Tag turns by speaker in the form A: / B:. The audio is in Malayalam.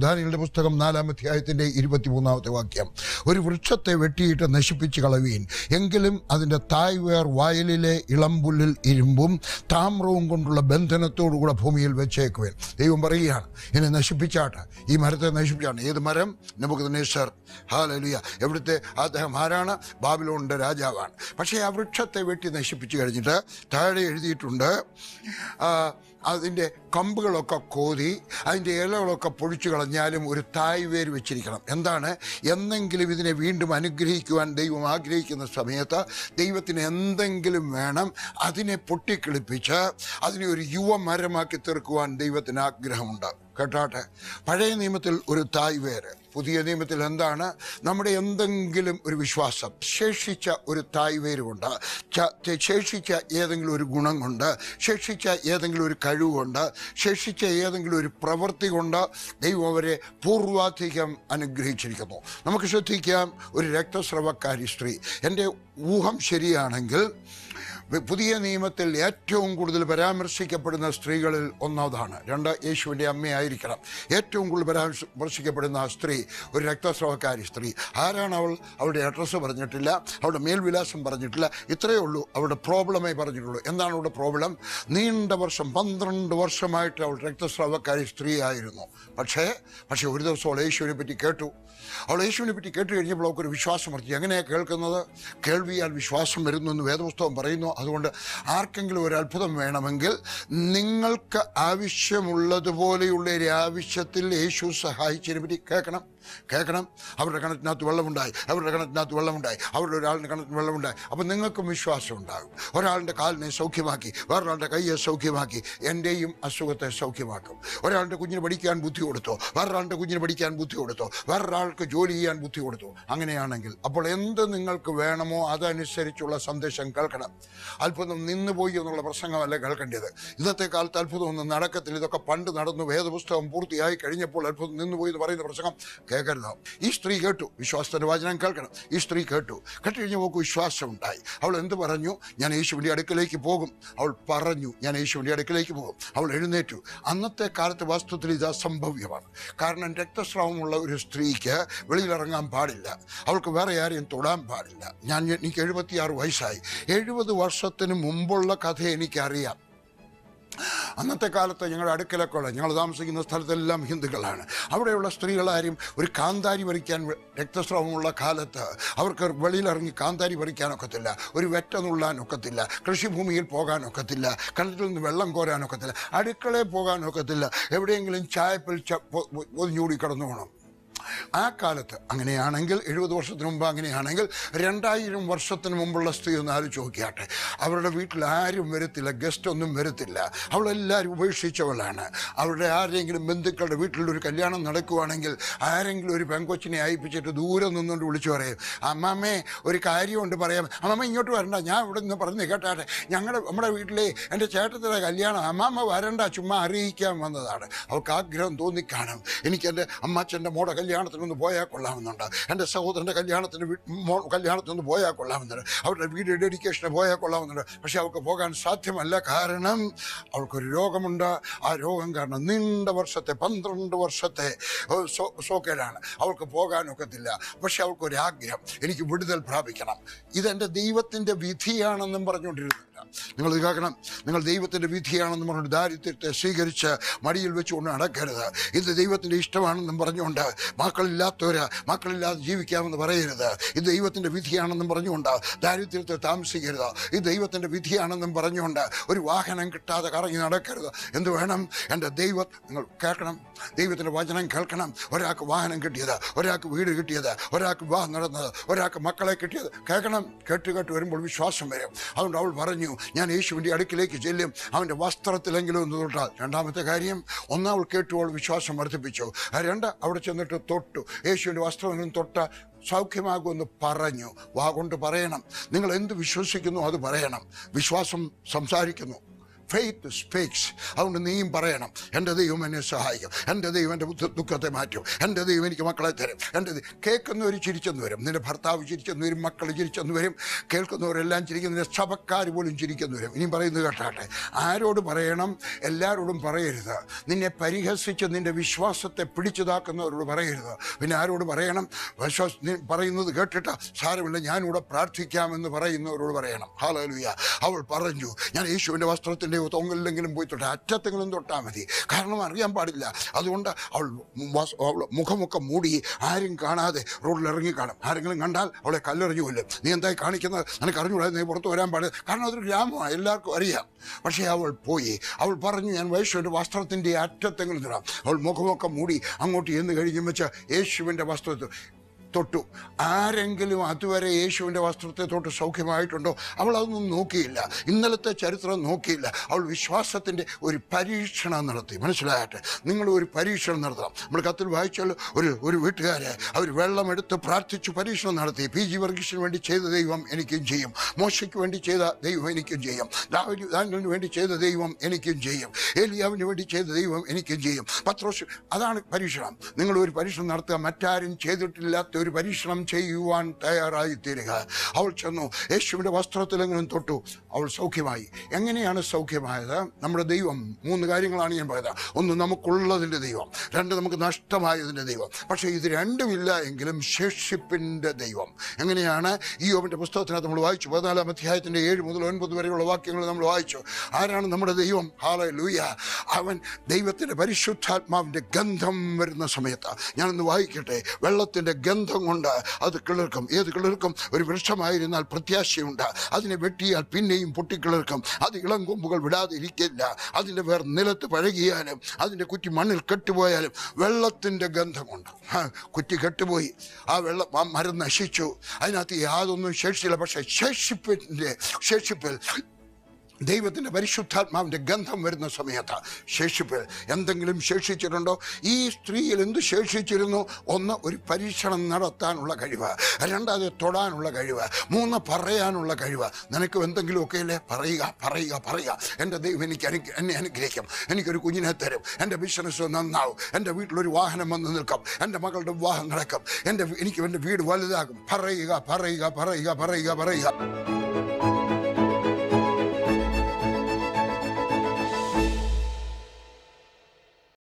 A: ദാനികളുടെ പുസ്തകം നാലാം അധ്യായത്തിന്റെ ഇരുപത്തിമൂന്നാമത്തെ വാക്യം. ഒരു വൃക്ഷത്തെ വെട്ടിയിട്ട് നശിപ്പിച്ച് കളവീൻ. എങ്കിലും അതിന്റെ തായ്വേർ വയലിലെ ഇളമ്പുല്ലിൽ ഇരുമ്പും താമ്രവും കൊണ്ടുള്ള ബന്ധനത്തോടുകൂടെ ഭൂമിയിൽ വെച്ചേക്കുവേൻ. ദൈവം പറയുകയാണ് ഇനി നശിപ്പിച്ചാട്ട്. ഈ മരത്തെ നശിപ്പിച്ചാണ് ഏത് മരം? നമുക്ക് നേസർ ഹാലലിയ എവിടുത്തെ? അദ്ദേഹം ആരാണ്? ബാബിലോണിന്റെ രാജാവാണ്. പക്ഷേ ആ വൃക്ഷത്തെ വെട്ടി നശിപ്പിച്ച് കഴിഞ്ഞിട്ട് താഴെ എഴുതിയിട്ടുണ്ട് അതിന്റെ കമ്പുകളൊക്കെ കോതി അതിന്റെ ഇലകളൊക്കെ പൊഴിച്ചു കളഞ്ഞാലും ഒരു തായ് വേര് വെച്ചിരിക്കണം. എന്താണ്? എന്നെങ്കിലും ഇതിനെ വീണ്ടും അനുഗ്രഹിക്കുവാൻ ദൈവം ആഗ്രഹിക്കുന്ന സമയത്ത് ദൈവത്തിന് എന്തെങ്കിലും വേണം അതിനെ പൊട്ടിക്കിളിപ്പിച്ച് അതിനെ ഒരു യുവമരമാക്കി തീർക്കുവാൻ ദൈവത്തിന് ആഗ്രഹമുണ്ട്. കേട്ടാട്ടെ? പഴയ നിയമത്തിൽ ഒരു തായ് വേര് പുതിയ നിയമത്തിൽ എന്താണ്? നമ്മുടെ എന്തെങ്കിലും ഒരു വിശ്വാസം ശേഷിച്ച ഒരു തായ്വേരുകൊണ്ട് വേര് കൊണ്ട് ശേഷിച്ച ഏതെങ്കിലും ഒരു ഗുണം കൊണ്ട് ശേഷിച്ച ഏതെങ്കിലും ഒരു കഴിവ് കൊണ്ട് ശേഷിച്ച ഏതെങ്കിലും ഒരു പ്രവൃത്തി കൊണ്ട് ദൈവം അവരെ പൂർവാധികം അനുഗ്രഹിച്ചിരിക്കുന്നു. നമുക്ക് ശ്രദ്ധിക്കാം ഒരു രക്തസ്രവക്കാരി സ്ത്രീ എന്റെ ഊഹം ശരിയാണെങ്കിൽ പുതിയ നിയമത്തിൽ ഏറ്റവും കൂടുതൽ പരാമർശിക്കപ്പെടുന്ന സ്ത്രീകളിൽ ഒന്നാമതാണ് രണ്ട് യേശുവിന്റെ അമ്മയായിരിക്കണം. ഏറ്റവും കൂടുതൽ പരാമർശിക്കപ്പെടുന്ന സ്ത്രീ ഒരു രക്തസ്രവക്കാരി സ്ത്രീ. ആരാണ് അവൾ? അവളുടെ അഡ്രസ്സ് പറഞ്ഞിട്ടില്ല. അവളുടെ മേൽവിലാസം പറഞ്ഞിട്ടില്ല. ഇത്രയേ ഉള്ളൂ. അവളുടെ പ്രോബ്ലമേ പറഞ്ഞിട്ടുള്ളൂ. എന്താണ് അവളുടെ പ്രോബ്ലം നീണ്ട വർഷം പന്ത്രണ്ട് വർഷമായിട്ട് അവൾ രക്തസ്രാവക്കാരി സ്ത്രീ ആയിരുന്നു. പക്ഷേ പക്ഷേ ഒരു ദിവസം അവൾ യേശുവിനെ പറ്റി കേട്ടു. അവൾ യേശുവിനെ പറ്റി കേട്ട് കഴിഞ്ഞപ്പോൾ അവൾക്കൊരു വിശ്വാസം വർദ്ധിച്ചു എങ്ങനെയാണ് കേൾക്കുന്നത്? കേൾവിയാൽ വിശ്വാസം വരുന്നു എന്ന് വേദപുസ്തകം പറയുന്നു. അതുകൊണ്ട് ആർക്കെങ്കിലും ഒരു അത്ഭുതം വേണമെങ്കിൽ നിങ്ങൾക്ക് ആവശ്യമുള്ളതുപോലെയുള്ള ഒരു ആവശ്യത്തിൽ യേശു സഹായിച്ചതിനെ പറ്റി കേൾക്കണം. കേൾക്കണം? അവരുടെ കിണറ്റിനകത്ത് വെള്ളമുണ്ടായി. അവരുടെ കിണറ്റിനകത്ത് വെള്ളമുണ്ടായി. അവരുടെ ഒരാളിന്റെ കിണറ്റിന് വെള്ളമുണ്ടായി. അപ്പോൾ നിങ്ങൾക്കും വിശ്വാസം ഉണ്ടാകും. ഒരാളുടെ കാലിനെ സൗഖ്യമാക്കി. വേറൊരാളുടെ കയ്യെ സൗഖ്യമാക്കി. എന്റെയും അസുഖത്തെ സൗഖ്യമാക്കും. ഒരാളുടെ കുഞ്ഞിന് പഠിക്കാൻ ബുദ്ധി കൊടുത്തോ? വേറൊരാളുടെ കുഞ്ഞിന് പഠിക്കാൻ ബുദ്ധി കൊടുത്തോ? വേറൊരാൾക്ക് ജോലി ചെയ്യാൻ ബുദ്ധി കൊടുത്തു? അങ്ങനെയാണെങ്കിൽ അപ്പോൾ എന്ത് നിങ്ങൾക്ക് വേണമോ അതനുസരിച്ചുള്ള സന്ദേശം കേൾക്കണം. അത്ഭുതം നിന്നുപോയി എന്നുള്ള പ്രസംഗമല്ല കേൾക്കേണ്ടത്. ഇന്നത്തെ കാലത്ത് അത്ഭുതമൊന്നും നടക്കത്തില്ല. ഇതൊക്കെ പണ്ട് നടന്നു വേദപുസ്തകം പൂർത്തിയായി കഴിഞ്ഞപ്പോൾ അത്ഭുതം നിന്നുപോയി എന്ന് പറയുന്ന പ്രസംഗം കേൾക്കരുത്. ഈ സ്ത്രീ കേട്ടു. വിശ്വാസത്തിന്റെ കേൾക്കണം. ഈ സ്ത്രീ കേട്ടു. കേട്ട് കഴിഞ്ഞ് വിശ്വാസം ഉണ്ടായി അവൾ എന്ത് പറഞ്ഞു? ഞാൻ യേശുവിന്റെ അടുക്കലേക്ക് പോകും. അവൾ പറഞ്ഞു ഞാൻ യേശുവിന്റെ അടുക്കലേക്ക് പോകും. അവൾ എഴുന്നേറ്റു. അന്നത്തെ കാലത്ത് വാസ്തവത്തിൽ ഇത് അസംഭവ്യമാണ്. കാരണം രക്തസ്രാവമുള്ള ഒരു സ്ത്രീക്ക് വെളിയിലിറങ്ങാൻ പാടില്ല. അവൾക്ക് വേറെ ആരെയും തൊടാൻ പാടില്ല. ഞാൻ എനിക്ക് എഴുപത്തിയാറ് വയസ്സായി. എഴുപത് വർഷത്തിന് മുമ്പുള്ള കഥ എനിക്കറിയാം. അന്നത്തെ കാലത്ത് ഞങ്ങളുടെ അടുക്കലൊക്കെ ഞങ്ങൾ താമസിക്കുന്ന സ്ഥലത്തെല്ലാം ഹിന്ദുക്കളാണ്. അവിടെയുള്ള സ്ത്രീകളാരും ഒരു കാന്താരി പറിക്കാൻ വെ- രക്തസ്രാവമുള്ള കാലത്ത് അവർക്ക് വെളിയിലിറങ്ങി കാന്താരി പറിക്കാനൊക്കത്തില്ല ഒരു വെറ്റ നുള്ളാനൊക്കത്തില്ല കൃഷിഭൂമിയിൽ പോകാനൊക്കത്തില്ല കിണറ്റിൽ നിന്ന് വെള്ളം കോരാനൊക്കത്തില്ല അടുക്കളയിൽ പോകാനൊക്കത്തില്ല എവിടെയെങ്കിലും ചായപ്പിൽ പൊതിഞ്ഞൂടി കിടന്നു പോകണം ആ കാലത്ത് അങ്ങനെയാണെങ്കിൽ എഴുപത് വർഷത്തിന് മുമ്പ് അങ്ങനെയാണെങ്കിൽ രണ്ടായിരം വർഷത്തിന് മുമ്പുള്ള സ്ത്രീ ഒന്ന് ആലോചിച്ച് നോക്കിയാട്ടെ. അവരുടെ വീട്ടിൽ ആരും വരത്തില്ല ഗസ്റ്റ് ഒന്നും വരത്തില്ല. അവളെല്ലാവരും ഉപേക്ഷിച്ചവളാണ്. അവരുടെ ആരെങ്കിലും ബന്ധുക്കളുടെ വീട്ടിലൊരു കല്യാണം നടക്കുവാണെങ്കിൽ ആരെങ്കിലും ഒരു പെങ്കൊച്ചിനെ അയപ്പിച്ചിട്ട് ദൂരെ നിന്നുകൊണ്ട് വിളിച്ചു പറയും അമ്മാമ്മേ ഒരു കാര്യമുണ്ട് പറയാം. അമ്മമ്മ ഇങ്ങോട്ട് വരണ്ട. ഞാൻ ഇവിടെ നിന്ന് പറഞ്ഞ് കേട്ടാട്ടെ. ഞങ്ങളുടെ നമ്മുടെ വീട്ടിലെ എന്റെ ചേട്ടത്തിന്റെ കല്യാണം അമ്മാമ്മ വരണ്ട ചുമ്മാ അറിയിക്കാൻ വന്നതാണ്. അവൾക്ക് ആഗ്രഹം തോന്നിക്കാണും. എനിക്ക് അമ്മാച്ചന്റെ മോടെ കല്യാണത്തിനൊന്ന് പോയാൽ കൊള്ളാമെന്നുണ്ട്. എന്റെ സഹോദരന്റെ കല്യാണത്തിന് കല്യാണത്തിനൊന്ന് പോയാൽ കൊള്ളാമെന്നുണ്ട്. അവരുടെ വീട് ഡെഡിക്കേഷന് പോയാൽ കൊള്ളാമെന്നുണ്ട്. പക്ഷേ അവൾക്ക് പോകാൻ സാധ്യമല്ല. കാരണം അവൾക്കൊരു രോഗമുണ്ട്. ആ രോഗം കാരണം നീണ്ട വർഷത്തെ പന്ത്രണ്ട് വർഷത്തെ സോക്കേടാണ്. അവൾക്ക് പോകാനൊക്കത്തില്ല പക്ഷെ അവൾക്കൊരാഗ്രഹം. എനിക്ക് വിടുതൽ പ്രാപിക്കണം. ഇതെന്റെ ദൈവത്തിന്റെ വിധിയാണെന്നും പറഞ്ഞുകൊണ്ടിരുന്നില്ല നിങ്ങൾ ഇത് കേൾക്കണം. നിങ്ങൾ ദൈവത്തിന്റെ വിധിയാണെന്ന് പറഞ്ഞുകൊണ്ട് ദാരിദ്ര്യത്തെ സ്വീകരിച്ച് മടിയിൽ വെച്ചുകൊണ്ട് നടക്കരുത്. ഇത് ദൈവത്തിന്റെ ഇഷ്ടമാണെന്നും പറഞ്ഞുകൊണ്ട് മക്കളില്ലാത്തവര് മക്കളില്ലാതെ ജീവിക്കാമെന്ന് പറയരുത്. ഇത് ദൈവത്തിന്റെ വിധിയാണെന്നും പറഞ്ഞുകൊണ്ട് ദാരിദ്ര്യത്തെ താമസിക്കരുത്. ഇത് ദൈവത്തിന്റെ വിധിയാണെന്നും പറഞ്ഞുകൊണ്ട് ഒരു വാഹനം കിട്ടാതെ കറങ്ങി നടക്കരുത്. എന്ത് വേണം? എന്റെ ദൈവം നിങ്ങൾ കേൾക്കണം. ദൈവത്തിന്റെ വചനം കേൾക്കണം. ഒരാൾക്ക് വാഹനം കിട്ടിയത് ഒരാൾക്ക് വീട് കിട്ടിയത് ഒരാൾക്ക് വിവാഹം നടന്നത് ഒരാൾക്ക് മക്കളെ കിട്ടിയത് കേൾക്കണം. കേട്ട് കേട്ട് വരുമ്പോൾ വിശ്വാസം വരും. അതുകൊണ്ട് അവൾ പറഞ്ഞു ഞാൻ യേശുവിന്റെ അടുക്കിലേക്ക് ചെല്ലും അവന്റെ വസ്ത്രത്തിലെങ്കിലും ഒന്ന് തൊട്ടാൽ. രണ്ടാമത്തെ കാര്യം ഒന്നാമൾ കേട്ടു അവൾ വിശ്വാസം വർദ്ധിപ്പിച്ചു. രണ്ട് അവിടെ ചെന്നിട്ട് തൊട്ടു. യേശുവിന്റെ വസ്ത്രമെങ്കിലും തൊട്ട സൗഖ്യമാകുമെന്ന് പറഞ്ഞു. വാ കൊണ്ട് പറയണം. നിങ്ങൾ എന്ത് വിശ്വസിക്കുന്നു അത് പറയണം. വിശ്വാസം സംസാരിക്കുന്നു. ഫെയ്ത്ത് സ്പീക്സ് അതുകൊണ്ട് നീയും പറയണം. എന്റെ ദൈവം എന്നെ സഹായിക്കും. എന്റെ ദൈവം എന്റെ ദുഃഖത്തെ മാറ്റും. എന്റെ ദൈവം എനിക്ക് മക്കളെ തരും. എന്റെ കേൾക്കുന്നവർ ചിരിച്ചെന്ന് വരും. നിന്റെ ഭർത്താവ് ചിരിച്ചെന്ന് വരും. മക്കൾ ചിരിച്ചെന്ന് വരും. കേൾക്കുന്നവരെല്ലാം ചിരിക്കും നിന്റെ സഭക്കാർ പോലും ചിരിക്കുന്നു വരും. ഇനിയും പറയുന്നത് കേട്ടാട്ടെ. ആരോട് പറയണം? എല്ലാവരോടും പറയരുത്. നിന്നെ പരിഹസിച്ച് നിന്റെ വിശ്വാസത്തെ പിടിച്ചതാക്കുന്നവരോട് പറയരുത്. പിന്നെ ആരോട് പറയണം? വിശ്വാസ പറയുന്നത് കേട്ടിട്ട് സാരമില്ല. ഞാനിവിടെ പ്രാർത്ഥിക്കാമെന്ന് പറയുന്നവരോട് പറയണം. ഹാലലുയ. അവൾ പറഞ്ഞു ഞാൻ യേശുവിന്റെ വസ്ത്രത്തിന്റെ തൊങ്ങലിലെങ്കിലും പോയി തൊട്ട് അറ്റത്തെങ്കിലും തൊട്ടാൽ മതി. കാരണം അറിയാൻ പാടില്ല. അതുകൊണ്ട് അവൾ അവൾ മുഖമൊക്കെ മൂടി ആരും കാണാതെ റോഡിൽ ഇറങ്ങി കാണും. ആരെങ്കിലും കണ്ടാൽ അവളെ കല്ലെറിഞ്ഞു കൊല്ലും. നീ എന്തായി കാണിക്കുന്നത്? നിനക്ക് അറിഞ്ഞൂടാ നീ പുറത്ത് വരാൻ പാടില്ല. കാരണം അതൊരു ഗ്രാമമാണ് എല്ലാവർക്കും അറിയാം. പക്ഷേ അവൾ പോയി. അവൾ പറഞ്ഞു ഞാൻ യേശുവിന്റെ വസ്ത്രത്തിന്റെ അറ്റത്തെങ്കിലും തൊടാം. അവൾ മുഖമൊക്കെ മൂടി അങ്ങോട്ട് എന്ന് കഴിക്കും വെച്ച് യേശുവിന്റെ വസ്ത്രത്തിൽ തൊട്ടു. ആരെങ്കിലും അതുവരെ യേശുവിന്റെ വസ്ത്രത്തെ തൊട്ട് സൗഖ്യമായിട്ടുണ്ടോ? അവൾ അതൊന്നും നോക്കിയില്ല. ഇന്നലത്തെ ചരിത്രം നോക്കിയില്ല. അവൾ വിശ്വാസത്തിന്റെ ഒരു പരീക്ഷണം നടത്തി. മനസ്സിലാകട്ടെ നിങ്ങൾ ഒരു പരീക്ഷണം നടത്തണം. നമ്മൾ കത്തിൽ വായിച്ചാൽ ഒരു ഒരു വീട്ടുകാരെ അവർ വെള്ളമെടുത്ത് പ്രാർത്ഥിച്ചു പരീക്ഷണം നടത്തി. പി ജി വർഗീസിന് വേണ്ടി ചെയ്ത ദൈവം എനിക്കും ചെയ്യും. മോശയ്ക്ക് വേണ്ടി ചെയ്ത ദൈവം എനിക്കും ചെയ്യും. ദാനിന് വേണ്ടി ചെയ്ത ദൈവം എനിക്കും ചെയ്യും. ഏലിയാവിന് വേണ്ടി ചെയ്ത ദൈവം എനിക്കും ചെയ്യും. പത്രോസ് അതാണ് പരീക്ഷണം. നിങ്ങൾ ഒരു പരീക്ഷണം നടത്തുക. മറ്റാരും ചെയ്തിട്ടില്ലാത്ത ഒരു പരീക്ഷണം ചെയ്യുവാൻ തയ്യാറായി തീരുക അവൾ ചെന്നു. യേശുവിന്റെ വസ്ത്രത്തിലെങ്കിലും തൊട്ടു. അവൾ സൗഖ്യമായി. എങ്ങനെയാണ് സൗഖ്യമായത്? നമ്മുടെ ദൈവം. മൂന്ന് കാര്യങ്ങളാണ് ഞാൻ പറയുന്നത് ഒന്ന് നമുക്കുള്ളതിന്റെ ദൈവം. രണ്ട് നമുക്ക് നഷ്ടമായതിന്റെ ദൈവം. പക്ഷേ ഇത് രണ്ടുമില്ല എങ്കിലും ശേഷിപ്പിന്റെ ദൈവം. എങ്ങനെയാണ്? ഈ യോബിന്റെ പുസ്തകത്തിനകത്ത് നമ്മൾ വായിച്ചു. പതിനാലാം അധ്യായത്തിന്റെ ഏഴ് മുതൽ ഒൻപത് വരെയുള്ള വാക്യങ്ങൾ നമ്മൾ വായിച്ചു. ആരാണ് നമ്മുടെ ദൈവം? ഹാള ലൂയ അവൻ ദൈവത്തിന്റെ പരിശുദ്ധാത്മാവിന്റെ ഗന്ധം വരുന്ന സമയത്ത്. ഞാനൊന്ന് വായിക്കട്ടെ. വെള്ളത്തിന്റെ ഗന്ധം കൊണ്ട് അത് കിളിർക്കും. ഏത് കിളിർക്കും? ഒരു വൃക്ഷമായിരുന്നാൽ പ്രത്യാശയുണ്ട്. അതിനെ വെട്ടിയാൽ പിന്നെയും പൊട്ടിക്കിളിർക്കും. അത് ഇളം കൊമ്പുകൾ വിടാതെ ഇരിക്കില്ല അതിന്റെ വേർ നിലത്ത് പഴകിയാലും അതിന്റെ കുറ്റി മണ്ണിൽ കെട്ടുപോയാലും വെള്ളത്തിന്റെ ഗന്ധമുണ്ട്. കുറ്റി കെട്ടുപോയി. ആ വെള്ളം ആ മരം നശിച്ചു. അതിനകത്ത് യാതൊന്നും ശേഷിച്ചില്ല പക്ഷേ ശേഷിപ്പിന്റെ ശേഷിപ്പിൽ ദൈവത്തിന്റെ പരിശുദ്ധാത്മാവിന്റെ ഗന്ധം വരുന്ന സമയത്ത് ശേഷിപ്പ് എന്തെങ്കിലും ശേഷിച്ചിട്ടുണ്ടോ? ഈ സ്ത്രീയിൽ എന്ത് ശേഷിച്ചിരുന്നു? ഒന്ന് ഒരു പരീക്ഷണം നടത്താനുള്ള കഴിവ് രണ്ടാമത് തൊടാനുള്ള കഴിവ് മൂന്ന് പറയാനുള്ള കഴിവ്. നിനക്കും എന്തെങ്കിലുമൊക്കെ അല്ലേ? പറയുക പറയുക പറയുക. എന്റെ ദൈവം എനിക്ക് അനു എന്നെ അനുഗ്രഹിക്കും. എനിക്കൊരു കുഞ്ഞിനെ തരും. എന്റെ ബിസിനസ് നന്നാവും. എന്റെ വീട്ടിലൊരു വാഹനം വന്ന് നിൽക്കും. എന്റെ മകളുടെ വിവാഹം നടക്കും. എന്റെ എനിക്ക് എന്റെ വീട് വലുതാകും. പറയുക പറയുക പറയുക പറയുക പറയുക.